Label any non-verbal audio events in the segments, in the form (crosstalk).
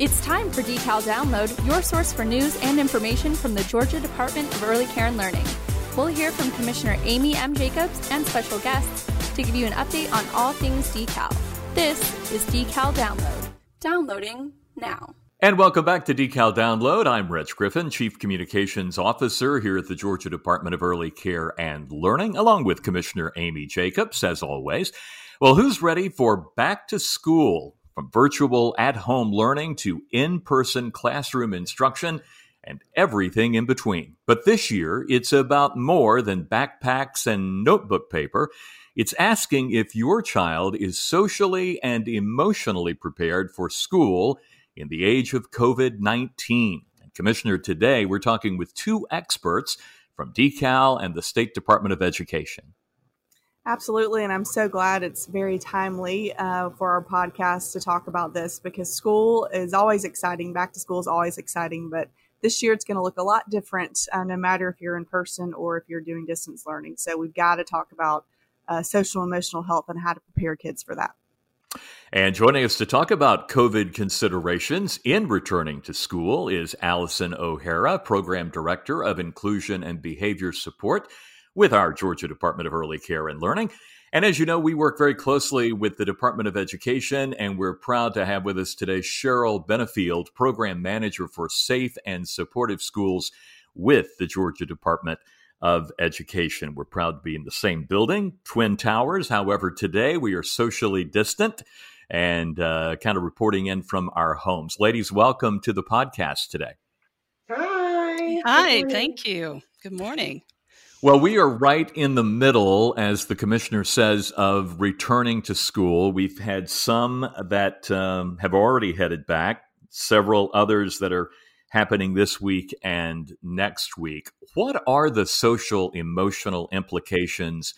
It's time for Decal Download, your source for news and information from the Georgia Department of Early Care and Learning. We'll hear from Commissioner Amy M. Jacobs and special guests to give you an update on all things decal. This is Decal Download. Downloading now. And welcome back to Decal Download. I'm Rich Griffin, Chief Communications Officer here at the Georgia Department of Early Care and Learning, along with Commissioner Amy Jacobs, as always. Well, who's ready for back to school? From virtual at home learning to in person classroom instruction and everything in between. But this year, it's about more than backpacks and notebook paper. It's asking if your child is socially and emotionally prepared for school in the age of COVID 19. Commissioner, today we're talking with two experts from Decal and the State Department of Education. Absolutely, and I'm so glad it's very timely uh, for our podcast to talk about this because school is always exciting. Back to school is always exciting, but this year it's going to look a lot different, uh, no matter if you're in person or if you're doing distance learning. So we've got to talk about uh, social emotional health and how to prepare kids for that. And joining us to talk about COVID considerations in returning to school is Allison O'Hara, Program Director of Inclusion and Behavior Support with our Georgia Department of Early Care and Learning. And as you know, we work very closely with the Department of Education, and we're proud to have with us today Cheryl Benefield, Program Manager for Safe and Supportive Schools with the Georgia Department of Education. We're proud to be in the same building, Twin Towers. However, today we are socially distant and uh, kind of reporting in from our homes. Ladies, welcome to the podcast today. Hi. Hi, thank you. Good morning. Well, we are right in the middle, as the commissioner says, of returning to school. We've had some that um, have already headed back, several others that are happening this week and next week. What are the social emotional implications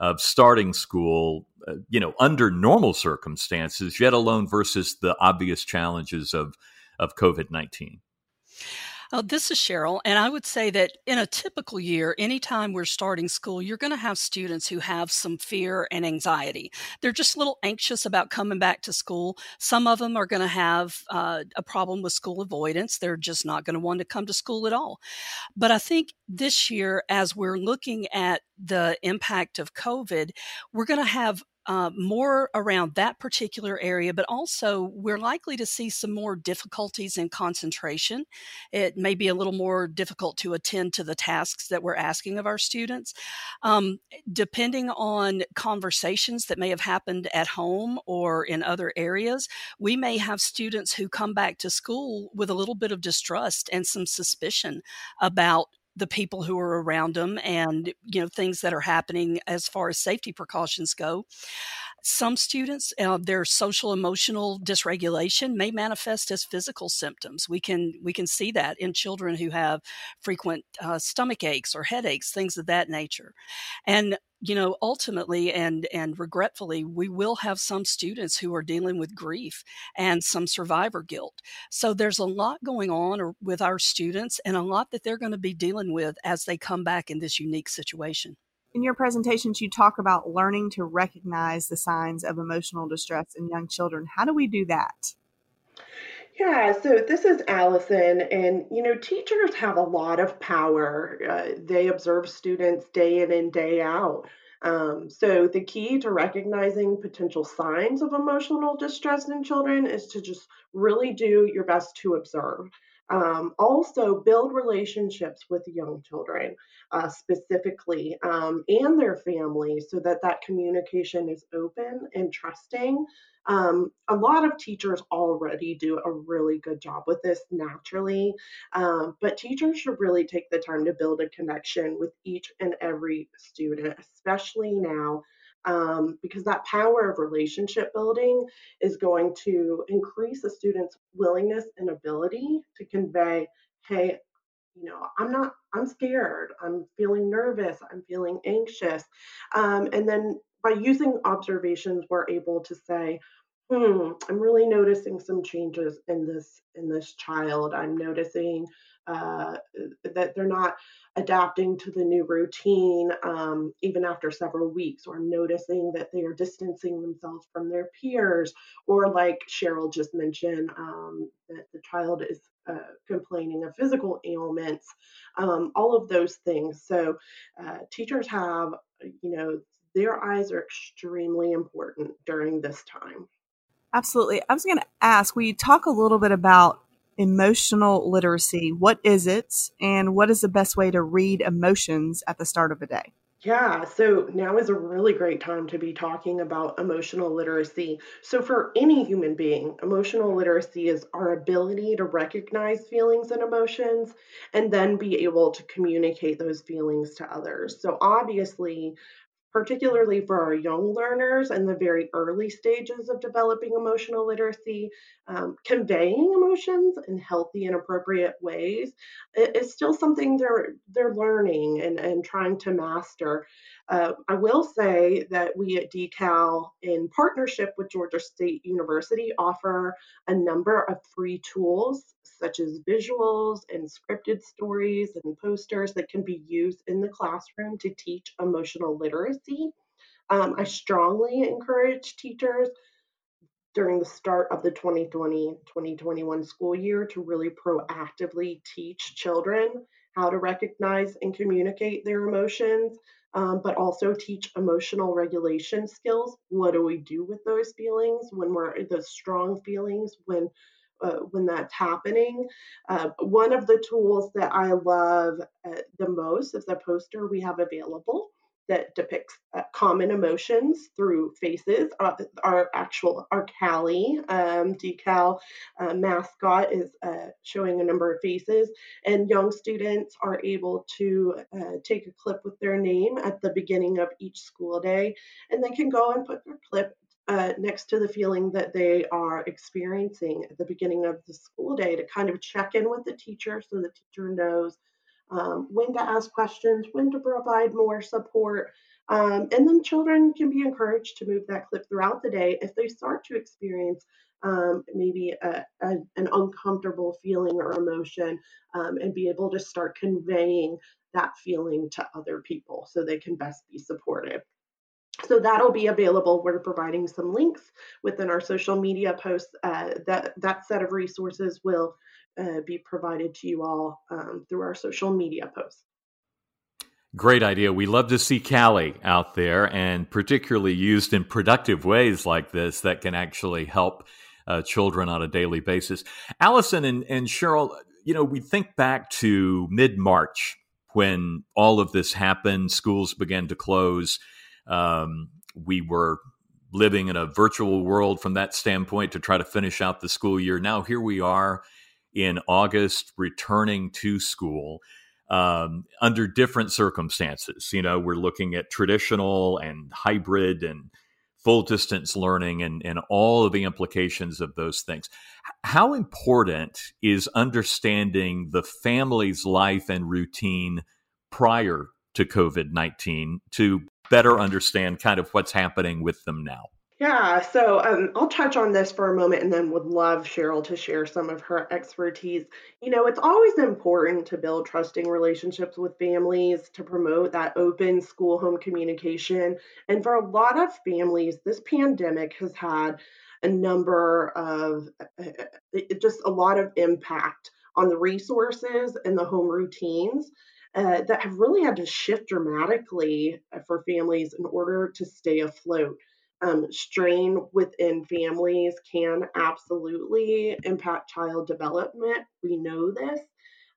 of starting school, uh, you know, under normal circumstances, yet alone versus the obvious challenges of of COVID nineteen? Oh, this is Cheryl, and I would say that in a typical year, anytime we're starting school, you're going to have students who have some fear and anxiety. They're just a little anxious about coming back to school. Some of them are going to have uh, a problem with school avoidance. They're just not going to want to come to school at all. But I think this year, as we're looking at the impact of COVID, we're going to have uh, more around that particular area, but also we're likely to see some more difficulties in concentration. It may be a little more difficult to attend to the tasks that we're asking of our students. Um, depending on conversations that may have happened at home or in other areas, we may have students who come back to school with a little bit of distrust and some suspicion about the people who are around them and you know things that are happening as far as safety precautions go some students uh, their social emotional dysregulation may manifest as physical symptoms. We can we can see that in children who have frequent uh, stomach aches or headaches things of that nature. And you know ultimately and and regretfully we will have some students who are dealing with grief and some survivor guilt. So there's a lot going on with our students and a lot that they're going to be dealing with as they come back in this unique situation in your presentations you talk about learning to recognize the signs of emotional distress in young children how do we do that yeah, so this is Allison, and you know, teachers have a lot of power. Uh, they observe students day in and day out. Um, so, the key to recognizing potential signs of emotional distress in children is to just really do your best to observe. Um, also, build relationships with young children uh, specifically um, and their families so that that communication is open and trusting. Um, a lot of teachers already do a really good job with this naturally, um, but teachers should really take the time to build a connection with each and every student, especially now um, because that power of relationship building is going to increase a student's willingness and ability to convey, hey, you know, I'm not, I'm scared, I'm feeling nervous, I'm feeling anxious. Um, and then by using observations, we're able to say, hmm, I'm really noticing some changes in this in this child. I'm noticing uh, that they're not adapting to the new routine um, even after several weeks, or noticing that they are distancing themselves from their peers, or like Cheryl just mentioned, um, that the child is uh, complaining of physical ailments, um, all of those things. So, uh, teachers have, you know, their eyes are extremely important during this time. Absolutely. I was going to ask, we talk a little bit about emotional literacy. What is it, and what is the best way to read emotions at the start of a day? Yeah, so now is a really great time to be talking about emotional literacy. So, for any human being, emotional literacy is our ability to recognize feelings and emotions and then be able to communicate those feelings to others. So, obviously, particularly for our young learners and the very early stages of developing emotional literacy, um, conveying emotions in healthy and appropriate ways is still something they're they're learning and, and trying to master. Uh, I will say that we at Decal, in partnership with Georgia State University, offer a number of free tools such as visuals and scripted stories and posters that can be used in the classroom to teach emotional literacy. Um, I strongly encourage teachers during the start of the 2020 2021 school year to really proactively teach children how to recognize and communicate their emotions, um, but also teach emotional regulation skills. What do we do with those feelings when we're those strong feelings when uh, when that's happening. Uh, one of the tools that I love uh, the most is the poster we have available that depicts uh, common emotions through faces. Uh, our actual, our Cali um, decal uh, mascot is showing a number of faces, and young students are able to take a clip with their name at the beginning of each school day, and they can go and put their clip uh, next to the feeling that they are experiencing at the beginning of the school day to kind of check in with the teacher so the teacher knows um, when to ask questions, when to provide more support. Um, and then children can be encouraged to move that clip throughout the day if they start to experience um, maybe a, a, an uncomfortable feeling or emotion um, and be able to start conveying that feeling to other people so they can best be supported. So that'll be available. We're providing some links within our social media posts. Uh, that that set of resources will uh, be provided to you all um, through our social media posts. Great idea. We love to see Cali out there, and particularly used in productive ways like this that can actually help uh, children on a daily basis. Allison and, and Cheryl, you know, we think back to mid March when all of this happened. Schools began to close. Um, we were living in a virtual world from that standpoint to try to finish out the school year. Now, here we are in August, returning to school um, under different circumstances. You know, we're looking at traditional and hybrid and full distance learning and, and all of the implications of those things. How important is understanding the family's life and routine prior to COVID 19 to better understand kind of what's happening with them now. Yeah, so um, I'll touch on this for a moment and then would love Cheryl to share some of her expertise. You know, it's always important to build trusting relationships with families to promote that open school home communication. And for a lot of families, this pandemic has had a number of uh, uh just a lot of impact on the resources and the home routines uh, that have really had to shift dramatically uh, for families in order to stay afloat. Um, strain within families can absolutely impact child development. We know this.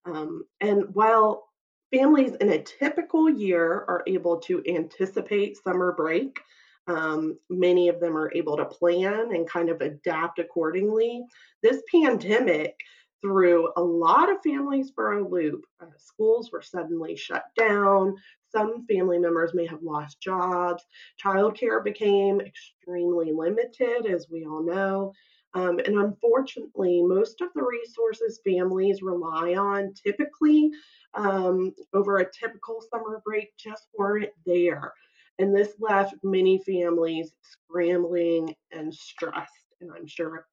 Um, and while families in a typical year are able to anticipate summer break, um, many of them are able to plan and kind of adapt accordingly. This pandemic threw a lot of families for a loop. Uh, schools were suddenly shut down. Some family members may have lost jobs. Childcare became extremely limited, as we all know. Um, and unfortunately, most of the resources families rely on typically um, over a typical summer break just weren't there. And this left many families scrambling and stressed. And I'm sure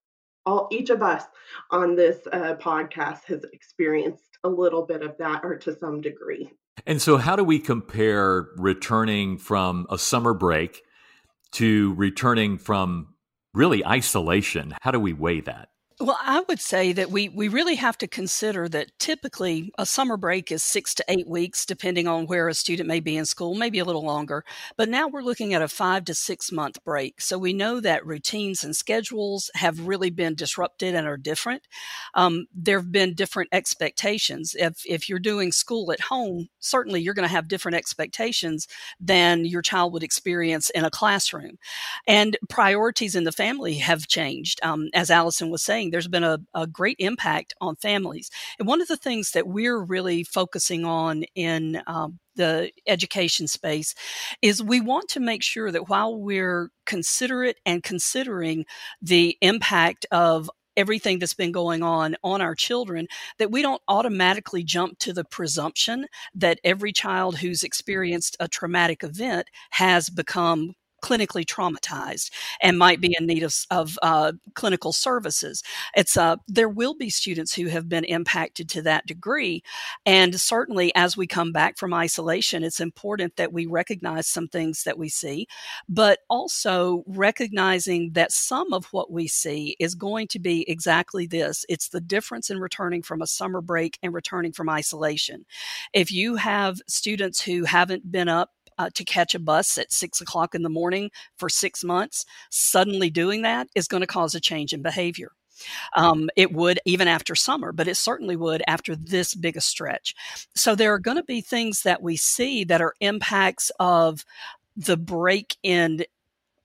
all each of us on this uh, podcast has experienced a little bit of that or to some degree. And so, how do we compare returning from a summer break to returning from really isolation? How do we weigh that? Well, I would say that we, we really have to consider that typically a summer break is six to eight weeks, depending on where a student may be in school, maybe a little longer. But now we're looking at a five to six month break. So we know that routines and schedules have really been disrupted and are different. Um, there have been different expectations. If, if you're doing school at home, certainly you're going to have different expectations than your child would experience in a classroom. And priorities in the family have changed. Um, as Allison was saying, there's been a, a great impact on families. And one of the things that we're really focusing on in um, the education space is we want to make sure that while we're considerate and considering the impact of everything that's been going on on our children that we don't automatically jump to the presumption that every child who's experienced a traumatic event has become clinically traumatized and might be in need of, of uh, clinical services. It's uh, there will be students who have been impacted to that degree, and certainly as we come back from isolation, it's important that we recognize some things that we see, but also recognizing that some of what we see is going to be exactly this. It's the difference in returning from a summer break and returning from isolation. If you have students who haven't been up uh, to catch a bus at six o'clock in the morning for six months, suddenly doing that is going to cause a change in behavior. Um, it would even after summer, but it certainly would after this big a stretch. So there are going to be things that we see that are impacts of the break in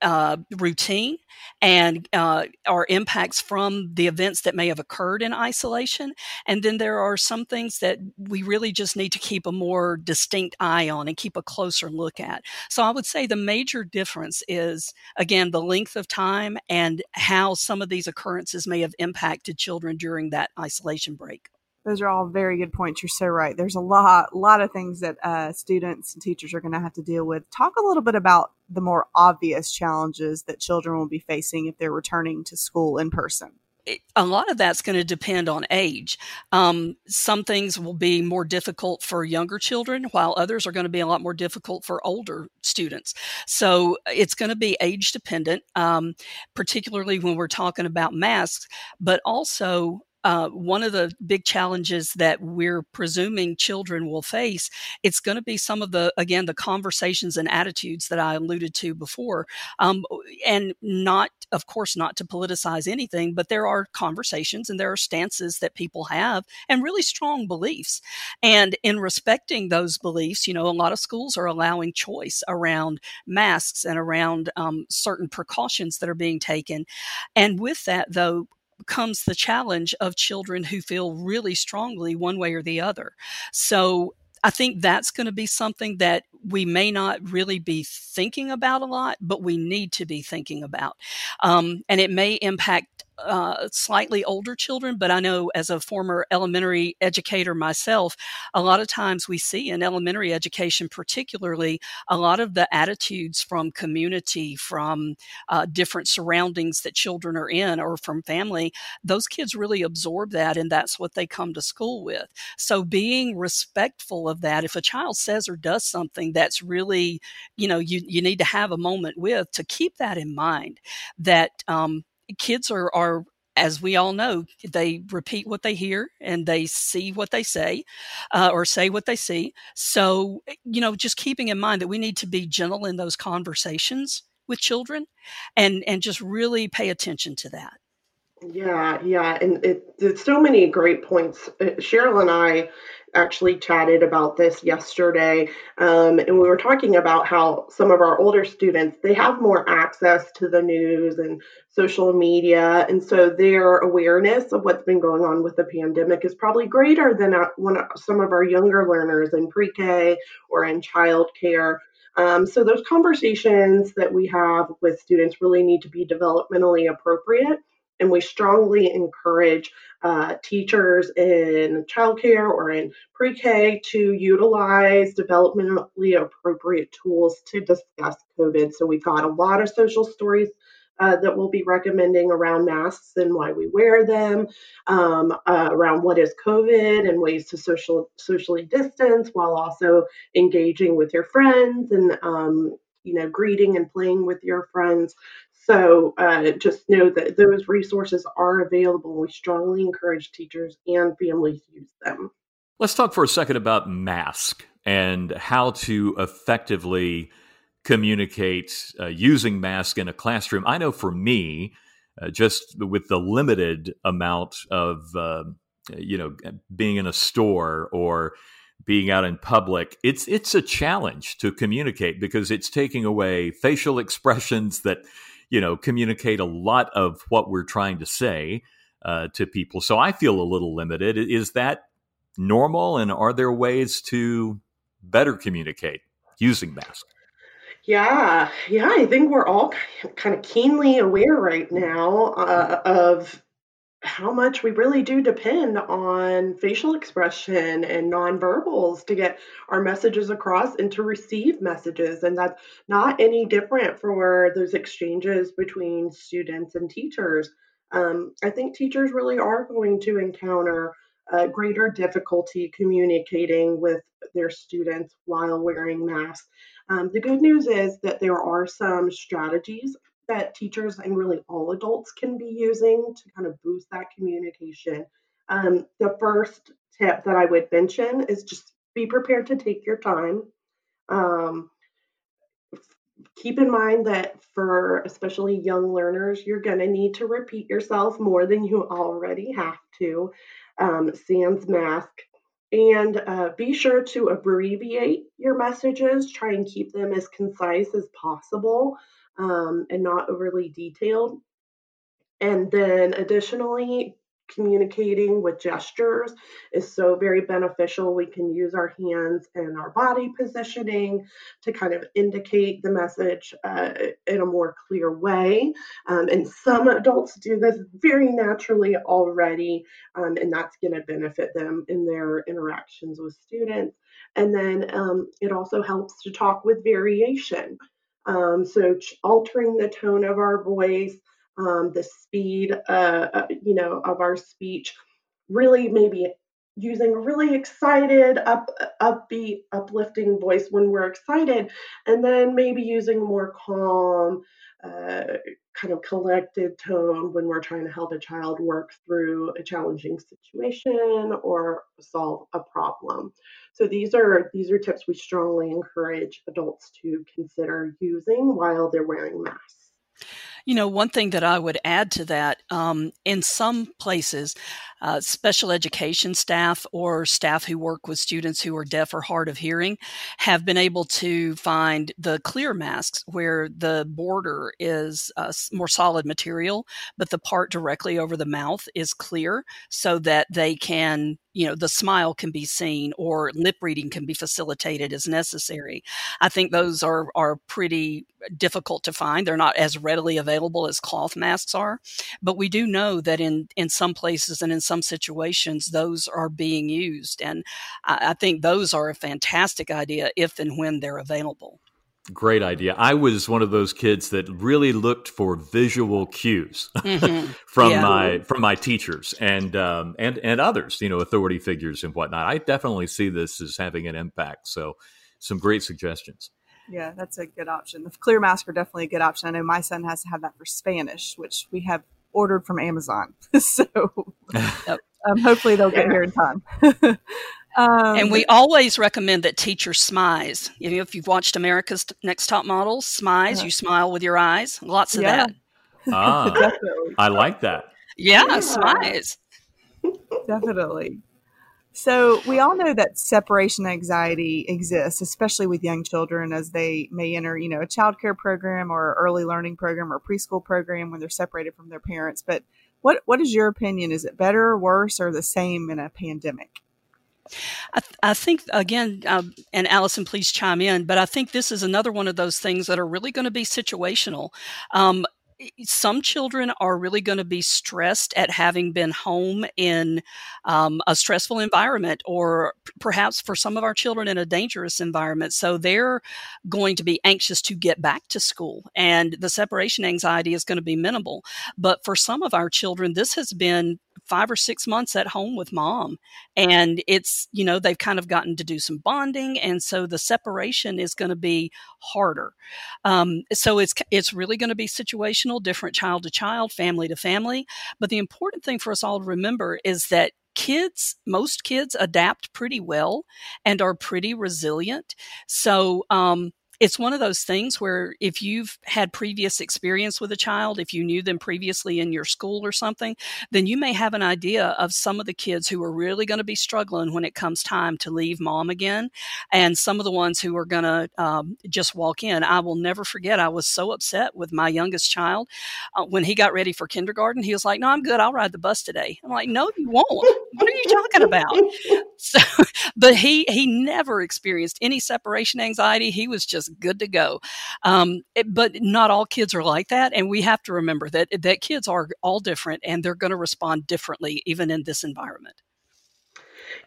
uh, routine and uh, are impacts from the events that may have occurred in isolation. And then there are some things that we really just need to keep a more distinct eye on and keep a closer look at. So I would say the major difference is, again, the length of time and how some of these occurrences may have impacted children during that isolation break. Those are all very good points. You're so right. There's a lot, lot of things that uh, students and teachers are going to have to deal with. Talk a little bit about the more obvious challenges that children will be facing if they're returning to school in person a lot of that's going to depend on age. Um, some things will be more difficult for younger children, while others are going to be a lot more difficult for older students. So it's going to be age dependent, um, particularly when we're talking about masks, but also uh, one of the big challenges that we're presuming children will face it's going to be some of the again the conversations and attitudes that i alluded to before. Um, and not of course not to politicize anything but there are conversations and there are stances that people have and really strong beliefs. And in respecting those beliefs you know a lot of schools are allowing choice around masks and around um, certain precautions that are being taken. And with that though comes the challenge of children who feel really strongly one way or the other. So I think that's going to be something that we may not really be thinking about a lot, but we need to be thinking about. Um, and it may impact uh, slightly older children, but I know as a former elementary educator myself, a lot of times we see in elementary education, particularly, a lot of the attitudes from community, from uh, different surroundings that children are in, or from family, those kids really absorb that, and that's what they come to school with. So being respectful of that, if a child says or does something that's really, you know, you, you need to have a moment with to keep that in mind that um, kids are are as we all know, they repeat what they hear and they see what they say uh, or say what they see. So, eh, you know, just keeping in mind that we need to be gentle in those conversations with children and, and just really pay attention to that. Yeah, yeah, and it, it's so many great points. Cheryl and I actually chatted about this yesterday, um, and we were talking about how some of our older students they have more access to the news and social media, and so their awareness of what's been going on with the pandemic is probably greater than uh, one some of our younger learners in pre-K or in childcare. Um, so those conversations that we have with students really need to be developmentally appropriate and we strongly encourage uh, teachers in childcare or in pre K to utilize developmentally appropriate tools to discuss COVID. So we've got a lot of social stories. Uh, that we'll be recommending around masks and why we wear them, um, uh, around what is COVID and ways to social socially distance while also engaging with your friends and um, you know greeting and playing with your friends So uh, just know that those resources are available. We strongly encourage teachers and families to use them. Let's talk for a second about mask and how to effectively communicate uh, using mask in a classroom. I know for me, uh, just with the limited amount of uh, you know being in a store or being out in public, it's it's a challenge to communicate because it's taking away facial expressions that you know communicate a lot of what we're trying to say uh, to people. So I feel a little limited. Is that normal, and are there ways to better communicate using masks? Yeah, yeah, I think we're all kind of keenly aware right now uh, of how much we really do depend on facial expression and nonverbals to get our messages across and to receive messages. And that's not any different for those exchanges between students and teachers. Um, I think teachers really are going to encounter greater difficulty communicating with their students while wearing masks. Um, the good news is that there are some strategies that teachers and really all adults can be using to kind of boost that communication. Um, the first tip that I would mention is just be prepared to take your time. Um, keep in mind that for especially young learners, you're going to need to repeat yourself more than you already have to. Um, sans mask. And uh, be sure to abbreviate your messages. Try and keep them as concise as possible um, and not overly detailed. And then additionally, communicating with gestures is so very beneficial. We can use our hands and our body positioning to kind of indicate the message uh, in a more clear way. Um, and some adults do this very naturally already, um, and that's going to benefit them in their interactions with students. And then um, it also helps to talk with variation. Um, so altering the tone of our voice, um, the speed, uh, uh, you know, of our speech, really maybe using a really excited, up, upbeat, uplifting voice when we're excited, and then maybe using a more calm, uh, kind of collected tone when we're trying to help a child work through a challenging situation or solve a problem. So these are these are tips we strongly encourage adults to consider using while they're wearing masks. You know, one thing that I would add to that, um, in some places, uh, special education staff or staff who work with students who are deaf or hard of hearing have been able to find the clear masks where the border is uh, more solid material, but the part directly over the mouth is clear so that they can you know the smile can be seen or lip reading can be facilitated as necessary i think those are are pretty uh, difficult to find they're not as readily available as cloth masks are but we do know that in in some places and in some situations, those are being used. And I, I think those are a fantastic idea if and when they're available. Great idea. I was one of those kids that really looked for visual cues (laughs) mm-hmm. from yeah. my from my teachers and um, and and others, you know, authority figures and whatnot. I definitely see this as having an impact. So, some great suggestions. Yeah, that's a good option. The clear mask are definitely a good option. I know my son has to have that for Spanish, which we have ordered from Amazon. (laughs) so (laughs) um, hopefully they'll get here in time. Um, and we always recommend that teachers smize. You know, if you've watched America's Next Top Models, smize, uh, you smile with your eyes. Lots of yeah. that. Ah, (laughs) I like that. Yeah, yeah. smize. (laughs) Definitely. So, we all know that separation anxiety exists, especially with young children as they may enter, you know, a child care program or early learning program or preschool program when they're separated from their parents. But what what is your opinion? Is it better, or worse, or the same in a pandemic? I, th- I, think again, um, and Allison, please chime in. But I think this is another one of those things that are really going to be situational. Um, some children are really going to be stressed at having been home in um, a stressful environment, or p- perhaps for some of our children in a dangerous environment. So they're going to be anxious to get back to school, and the separation anxiety is going to be minimal. But for some of our children, this has been five or six months at home with mom. And it's, you know, they've kind of gotten to do some bonding. And so the separation is going to be harder. Um, so it's, it's really going to be situational, different child to child, family to family. But the important thing for us all to remember is that kids, most kids adapt pretty well and are pretty resilient. So, um, it's one of those things where if you've had previous experience with a child, if you knew them previously in your school or something, then you may have an idea of some of the kids who are really going to be struggling when it comes time to leave mom again, and some of the ones who are going to um, just walk in. I will never forget, I was so upset with my youngest child uh, when he got ready for kindergarten. He was like, No, I'm good. I'll ride the bus today. I'm like, No, you won't. What are you talking about? (laughs) So, (laughs) but he he never experienced any separation anxiety. He was just good to go. Um, it, but not all kids are like that, and we have to remember that that kids are all different, and they're going to respond differently even in this environment.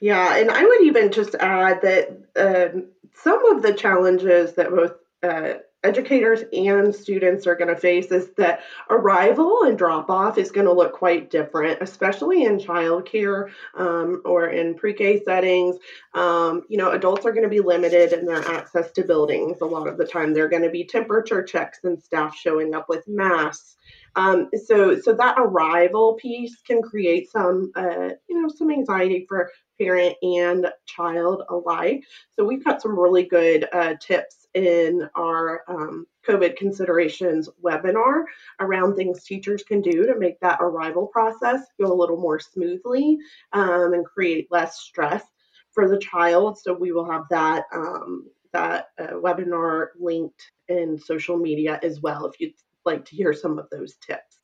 Yeah, and I would even just add that um, some of the challenges that both uh, educators and students are going to face is that arrival and drop off is going to look quite different, especially in childcare um, or in pre K settings. Um, you know, adults are going to be limited in their access to buildings. A lot of the time, There are going to be temperature checks and staff showing up with masks. Um, so, so that arrival piece can create some, uh, you know, some anxiety for parent and child alike. So, we've got some really good uh, tips in our um, COVID considerations webinar around things teachers can do to make that arrival process go a little more smoothly um, and create less stress for the child. So we will have that um, that uh, webinar linked in social media as well if you'd like to hear some of those tips.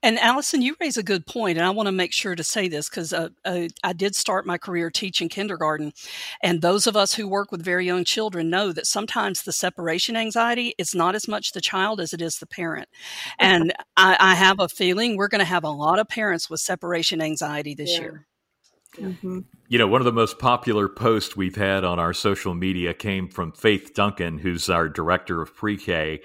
And Allison, you raise a good point, and I want to make sure to say this because uh, uh, I did start my career teaching kindergarten, and those of us who work with very young children know that sometimes the separation anxiety is not as much the child as it is the parent. (laughs) And I, I have a feeling we're going to have a lot of parents with separation anxiety this yeah. year. Mm-hmm. You know, one of the most popular posts we've had on our social media came from Faith Duncan, who's our director of pre K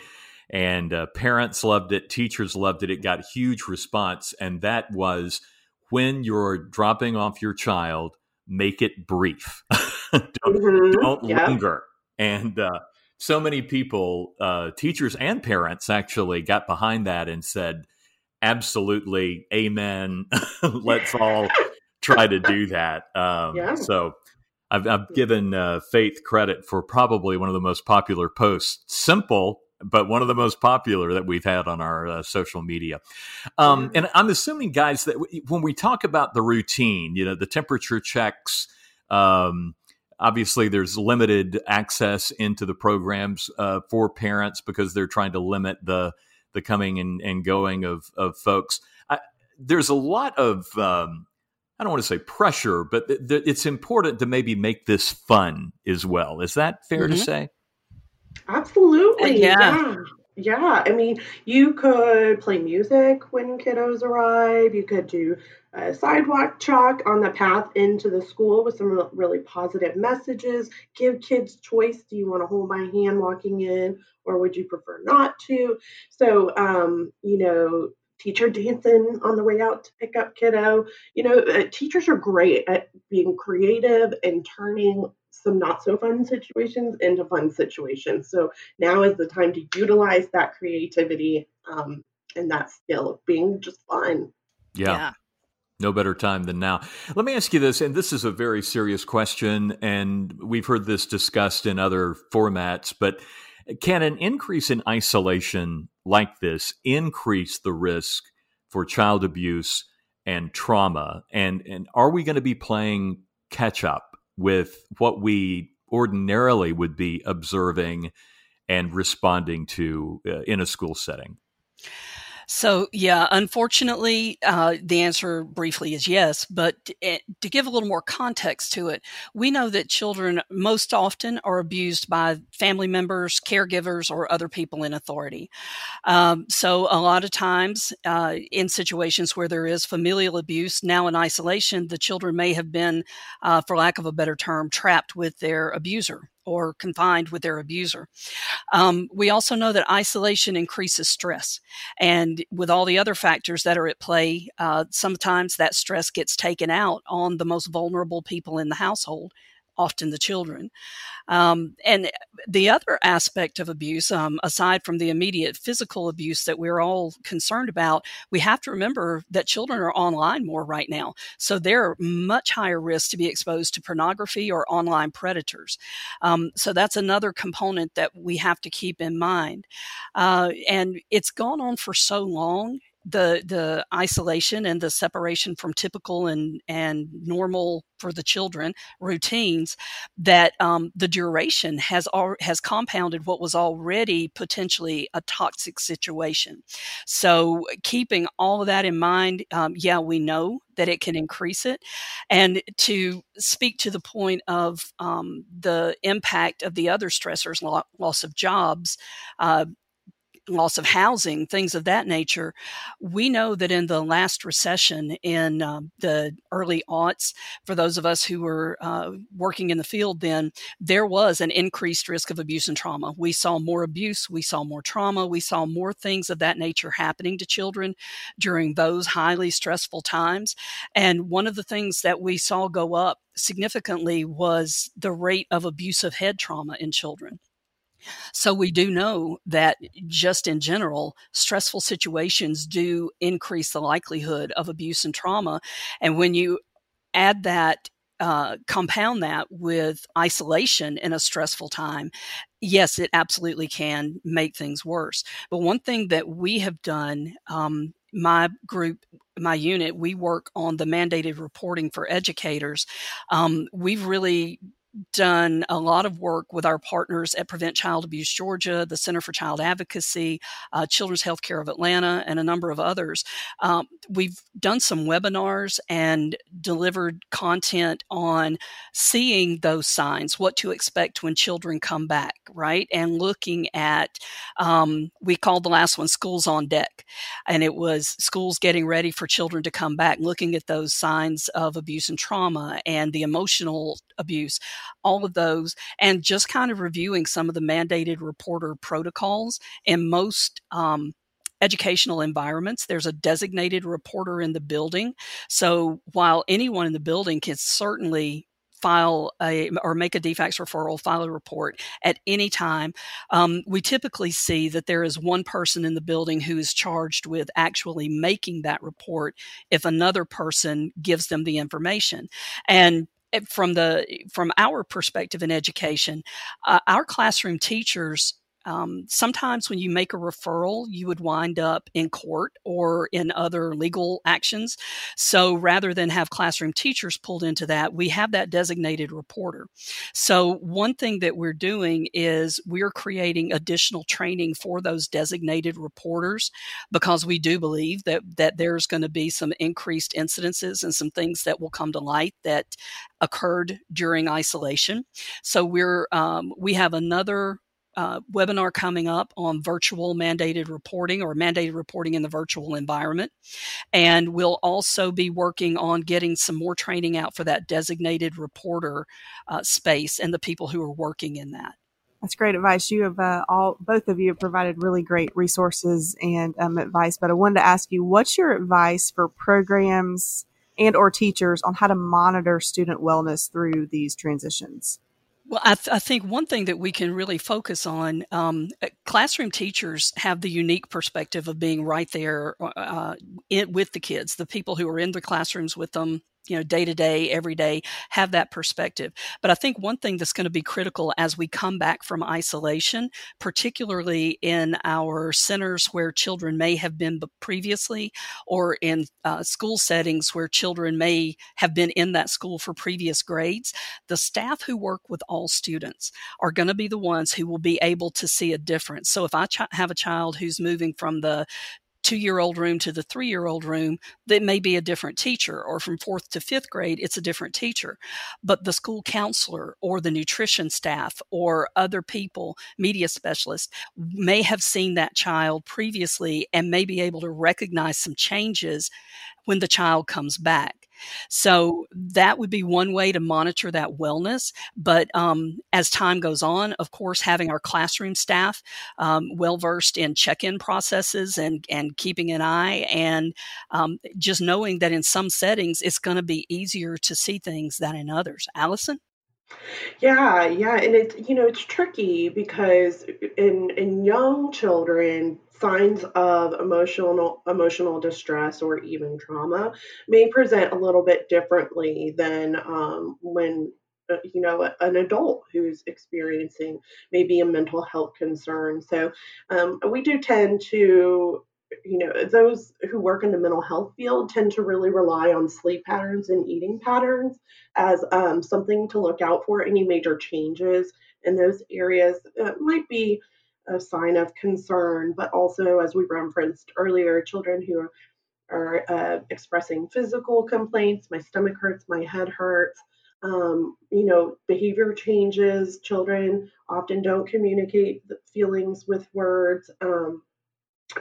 and uh, parents loved it, teachers loved it. It got huge response, and that was when you're dropping off your child, make it brief. (laughs) don't, mm-hmm. don't yeah. linger. And uh, so many people, uh, teachers and parents, actually got behind that and said, "Absolutely, amen. (laughs) Let's all try to do that." Um, yeah. So. I've, I've given uh, Faith credit for probably one of the most popular posts. Simple, but one of the most popular that we've had on our uh, social media. Um, and I'm assuming, guys, that when we talk about the routine, you know, the temperature checks, um, obviously there's limited access into the programs uh, for parents because they're trying to limit the the coming and, and going of of folks. I, there's a lot of um, I don't want to say pressure, but th- th- it's important to maybe make this fun as well. Is that fair mm-hmm. to say? Absolutely. Yeah. yeah. Yeah. I mean, you could play music when kiddos arrive. You could do a sidewalk chalk on the path into the school with some really positive messages. Give kids choice. Do you want to hold my hand walking in, or would you prefer not to? So, um, you know, teacher dancing on the way out to pick up kiddo. You know, uh, teachers are great at being creative and turning some not so fun situations into fun situations. So now is the time to utilize that creativity um, and that skill of being just fun. yeah. yeah. No better time than now. Let me ask you this, and this is a very serious question, and we've heard this discussed in other formats, but can an increase in isolation like this increase the risk for child abuse and trauma? And, and are we going to be playing catch up with what we ordinarily would be observing and responding to uh, in a school setting? So, yeah, unfortunately, uh, the answer briefly is yes. But eh, to give a little more context to it, we know that children most often are abused by family members, caregivers, or other people in authority. Um, so, a lot of times uh, in situations where there is familial abuse, now in isolation, the children may have been, uh, for lack of a better term, trapped with their abuser or confined with their abuser. Um, we also know that isolation increases stress. And with all the other factors that are at play, uh, sometimes that stress gets taken out on the most vulnerable people in the household often the children. Um, and the other aspect of abuse, um, aside from the immediate physical abuse that we're all concerned about, we have to remember that children are online more right now. So they're much higher risk to be exposed to pornography or online predators. Um, so that's another component that we have to keep in mind. Uh, and it's gone on for so long the the isolation and the separation from typical and and normal for the children routines that um, the duration has al- has compounded what was already potentially a toxic situation. So keeping all of that in mind, um, yeah, we know that it can increase it, and to speak to the point of um, the impact of the other stressors, loss of jobs. Uh, loss of housing, things of that nature. We know that in the last recession in uh, the early aughts, for those of us who were uh, working in the field then, there was an increased risk of abuse and trauma. We saw more abuse, we saw more trauma, we saw more things of that nature happening to children during those highly stressful times. And one of the things that we saw go up significantly was the rate of abusive head trauma in children. So we do know that just in general, stressful situations do increase the likelihood of abuse and trauma. And when you add that uh, compound that with isolation in a stressful time, yes, it absolutely can make things worse. But one thing that we have done, um, my group, my unit, we work on the mandated reporting for educators. Um, we've really done a lot of work with our partners at Prevent Child Abuse Georgia, the Center for Child Advocacy, uh, Children's Healthcare of Atlanta, and a number of others. Um, we've done some webinars and delivered content on seeing those signs, what to expect when children come back, right? And looking at, um, we called the last one Schools on Deck, and it was schools getting ready for children to come back, looking at those signs of abuse and trauma and the emotional abuse all of those, and just kind of reviewing some of the mandated reporter protocols. In most um, educational environments, there's a designated reporter in the building. So while anyone in the building can certainly file a or make a DFCS referral, file a report at any time. Um, we typically see that there is one person in the building who is charged with actually making that report if another person gives them the information. And from the from our perspective in education, uh, our classroom teachers um, sometimes when you make a referral, you would wind up in court or in other legal actions. So rather than have classroom teachers pulled into that, we have that designated reporter. So one thing that we're doing is we're creating additional training for those designated reporters because we do believe that that there's going to be some increased incidences and some things that will come to light that occurred during isolation. So we're um, we have another uh, webinar coming up on virtual mandated reporting or mandated reporting in the virtual environment. And we'll also be working on getting some more training out for that designated reporter uh, space and the people who are working in that. That's great advice. You have uh, all, both of you have provided really great resources and um, advice. But I wanted to ask you, what's your advice for programs and or teachers on how to monitor student wellness through these transitions? Well, I, th- I, think one thing that we can really focus on um, uh, classroom teachers have the unique perspective of being right there uh, in, with the kids, the people who are in the classrooms with them, you know day to day every day have that perspective. But i think one thing that's going to be critical as we come back from isolation particularly in our centers where children may have been previously or in uh, school settings where children may have been in that school for previous grades the staff who work with all students are going to be the ones who will be able to see a difference. So if i ch- have a child who's moving from the two year old room to the three year old room, that may be a different teacher, or from fourth to fifth grade, it's a different teacher. But the school counselor or the nutrition staff or other people, media specialists, may have seen that child previously and may be able to recognize some changes when the child comes back. So that would be one way to monitor that wellness. But um, as time goes on, of course, having our classroom staff um, well versed in check in processes and, and keeping an eye, and um, just knowing that in some settings it's going to be easier to see things than in others. Allison? Yeah, yeah, and it's you know it's tricky because in in young children, signs of emotional emotional distress or even trauma may present a little bit differently than um, when uh, you know an adult who's experiencing maybe a mental health concern. So um, we do tend to you know, those who work in the mental health field tend to really rely on sleep patterns and eating patterns as um, something to look out for. Any major changes in those areas uh, might be a sign of concern, but also, as we referenced earlier, children who are uh, expressing physical complaints my stomach hurts, my head hurts. Um, you know, behavior changes. Children often don't communicate feelings with words. Um,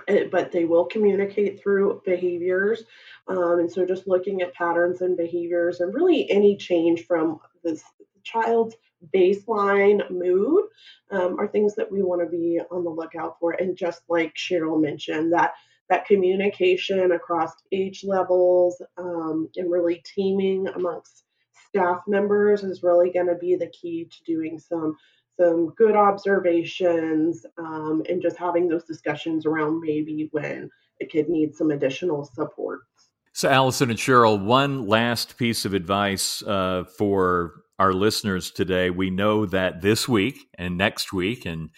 Eh, but they will communicate through behaviors. Um, and so just looking at patterns and behaviors and really any change from this child's baseline mood um, are things that we want to be on the lookout for. And just like Cheryl mentioned, that that communication across age levels um, and really teaming amongst staff members is really going to be the key to doing some some good observations um, and just having those discussions around maybe when a kid needs some additional support. So, Allison and Cheryl, one last piece of advice uh, for our listeners today. We know that this week and next week, and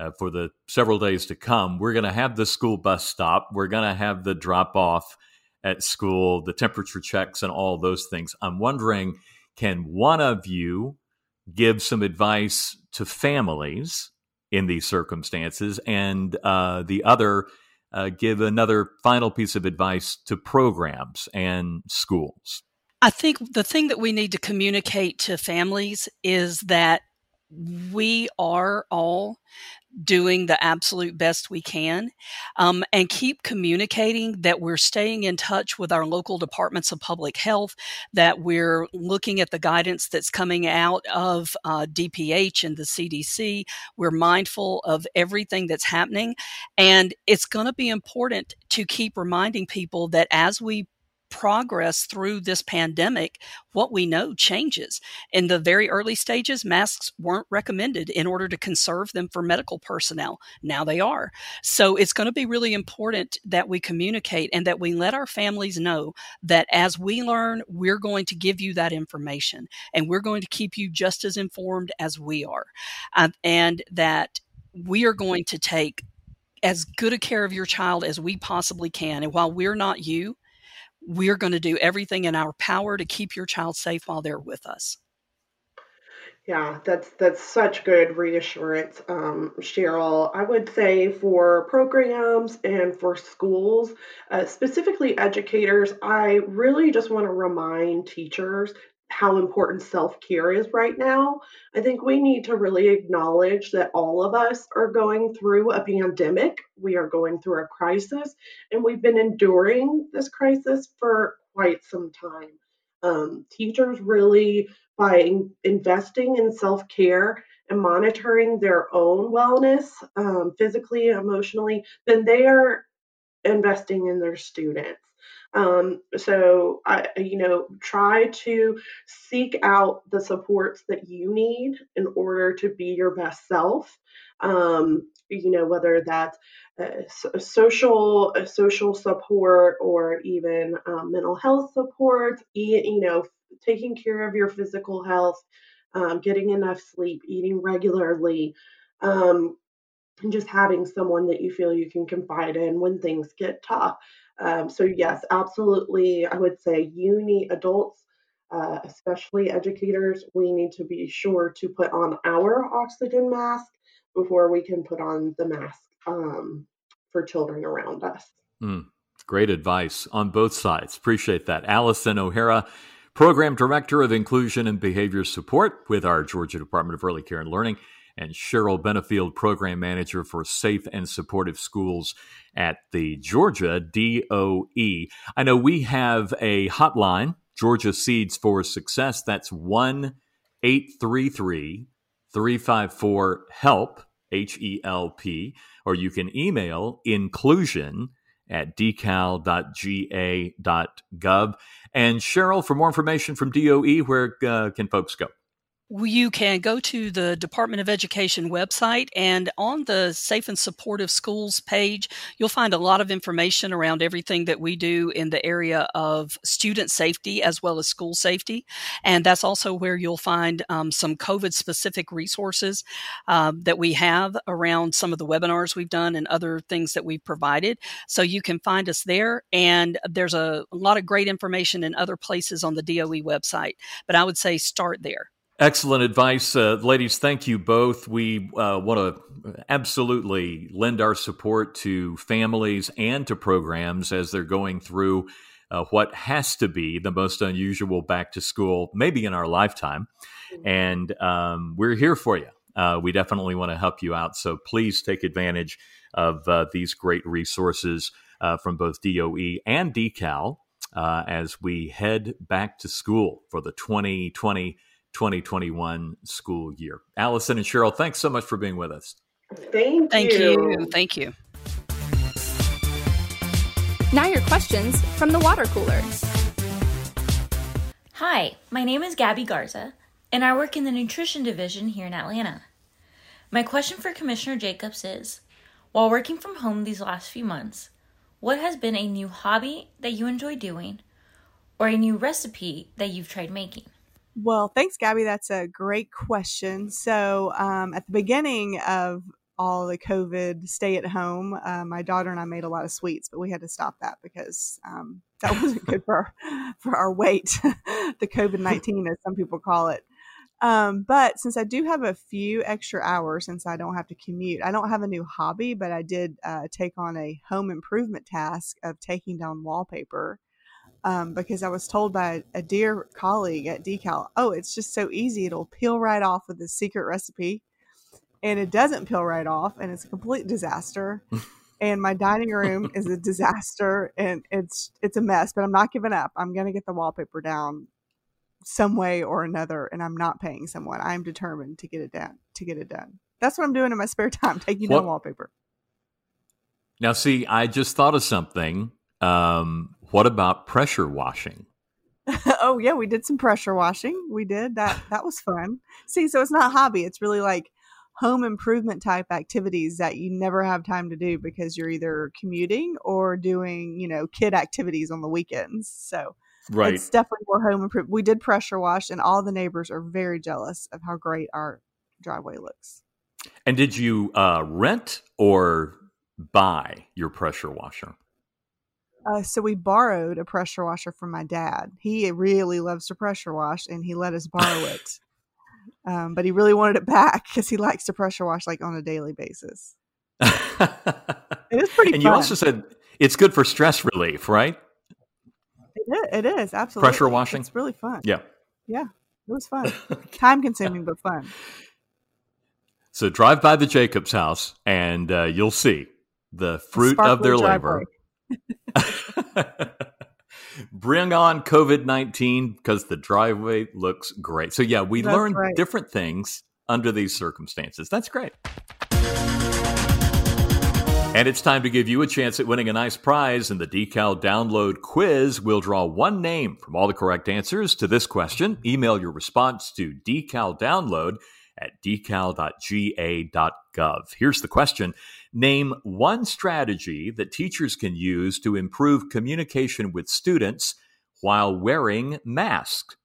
uh, for the several days to come, we're going to have the school bus stop. We're going to have the drop off at school, the temperature checks, and all those things. I'm wondering can one of you give some advice to families in these circumstances, and uh, the other uh, give another final piece of advice to programs and schools. I think the thing that we need to communicate to families is that we are all doing the absolute best we can um, and keep communicating that we're staying in touch with our local departments of public health, that we're looking at the guidance that's coming out of uh, DPH and the CDC. We're mindful of everything that's happening. And it's going to be important to keep reminding people that as we progress through this pandemic, what we know changes. In the very early stages, masks weren't recommended in order to conserve them for medical personnel. Now they are. So it's going to be really important that we communicate and that we let our families know that as we learn, we're going to give you that information and we're going to keep you just as informed as we are. Uh, and that we are going to take as good a care of your child as we possibly can. And while we're not you, we're going to do everything in our power to keep your child safe while they're with us. Yeah, that's that's such good reassurance, um, Cheryl. I would say for programs and for schools, uh, specifically educators, I really just want to remind teachers how important self care is right now. I think we need to really acknowledge that all of us are going through a pandemic. We are going through a crisis, and we've been enduring this crisis for quite some time. Um, teachers really, by in- investing in self care and monitoring their own wellness, um, physically, emotionally, then they are investing in their students. Um, so I, you know, try to seek out the supports that you need in order to be your best self. Um, you know, whether that's uh, social uh, social support or even um, mental health support. You know, taking care of your physical health, um, getting enough sleep, eating regularly. Um, and just having someone that you feel you can confide in when things get tough. Um, so, yes, absolutely. I would say uni adults, uh, especially educators, we need to be sure to put on our oxygen mask before we can put on the mask um, for children around us. Mm, great advice on both sides. Appreciate that. Allison O'Hara, Program Director of Inclusion and Behavior Support with our Georgia Department of Early Care and Learning and Cheryl Benefield, Program Manager for Safe and Supportive Schools at the Georgia DOE. I know we have a hotline, Georgia Seeds for Success. That's 1 833 354 HELP, H E L P, or you can email inclusion at decal.ga.gov. And Cheryl, for more information from DOE, where uh, can folks go? You can go to the Department of Education website and on the Safe and Supportive Schools page, you'll find a lot of information around everything that we do in the area of student safety as well as school safety. And that's also where you'll find um, some COVID specific resources uh, that we have around some of the webinars we've done and other things that we've provided. So you can find us there. And there's a, a lot of great information in other places on the DOE website. But I would say start there. Excellent advice, uh, ladies. Thank you both. We uh, want to absolutely lend our support to families and to programs as they're going through uh, what has to be the most unusual back to school, maybe in our lifetime. And um, we're here for you. Uh, we definitely want to help you out. So please take advantage of uh, these great resources uh, from both DOE and DECAL as we head back to school for the 2020 2021 school year. Allison and Cheryl, thanks so much for being with us. Thank, Thank you. Thank you. Now, your questions from the water cooler. Hi, my name is Gabby Garza, and I work in the nutrition division here in Atlanta. My question for Commissioner Jacobs is While working from home these last few months, what has been a new hobby that you enjoy doing or a new recipe that you've tried making? Well, thanks, Gabby. That's a great question. So, um, at the beginning of all the COVID stay at home, uh, my daughter and I made a lot of sweets, but we had to stop that because um, that (laughs) wasn't good for for our weight, (laughs) the COVID nineteen, as some people call it. Um, but since I do have a few extra hours, since I don't have to commute, I don't have a new hobby, but I did uh, take on a home improvement task of taking down wallpaper um, because I was told by a dear colleague at Decal, oh, it's just so easy. It'll peel right off with a secret recipe. And it doesn't peel right off, and it's a complete disaster. (laughs) and my dining room is a disaster, and it's it's a mess. But I'm not giving up. I'm going to get the wallpaper down some way or another, and I'm not paying someone. I'm determined to get it done. To get it done. That's what I'm doing in my spare time, (laughs) taking what? down wallpaper. Now, see, I just thought of something. Um, what about pressure washing? (laughs) oh yeah, we did some pressure washing. We did that. (laughs) That was fun. See, so it's not hobby. It's really like home improvement type activities that you never have time to do because you're either commuting or doing, you know, kid activities on the weekends. So right. it's definitely more home improvement. We did pressure wash, and all the neighbors are very jealous of how great our driveway looks. And did you uh, rent or buy your pressure washer? Uh, so we borrowed a pressure washer from my dad. He really loves to pressure wash, and he let us borrow it. (laughs) Um, but he really wanted it back because he likes to pressure wash like on a daily basis. it is pretty. And fun. you also said it's good for stress relief, right? It is, it is absolutely pressure washing. It's really fun. Yeah, yeah, it was fun. (laughs) Time consuming, but fun. So drive by the Jacobs house, and uh, you'll see the fruit of their driveway. labor (laughs) Bring on COVID 19 because the driveway looks great. So, yeah, we That's learn right. different things under these circumstances. That's great. And it's time to give you a chance at winning a nice prize in the Decal Download Quiz. We'll draw one name from all the correct answers to this question. Email your response to decaldownload at decal.ga.gov. Here's the question Name one strategy that teachers can use to improve communication with students while wearing masks.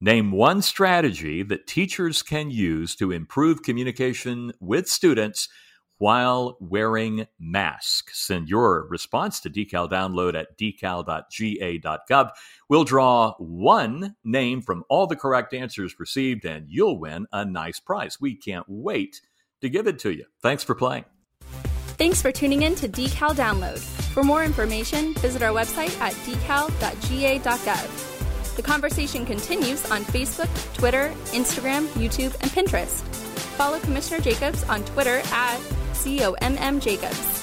Name one strategy that teachers can use to improve communication with students while wearing masks. Send your response to decal download at decal.ga.gov. We'll draw one name from all the correct answers received, and you'll win a nice prize. We can't wait to give it to you. Thanks for playing. Thanks for tuning in to Decal Download. For more information, visit our website at decal.ga.gov. The conversation continues on Facebook, Twitter, Instagram, YouTube, and Pinterest. Follow Commissioner Jacobs on Twitter at COMM Jacobs.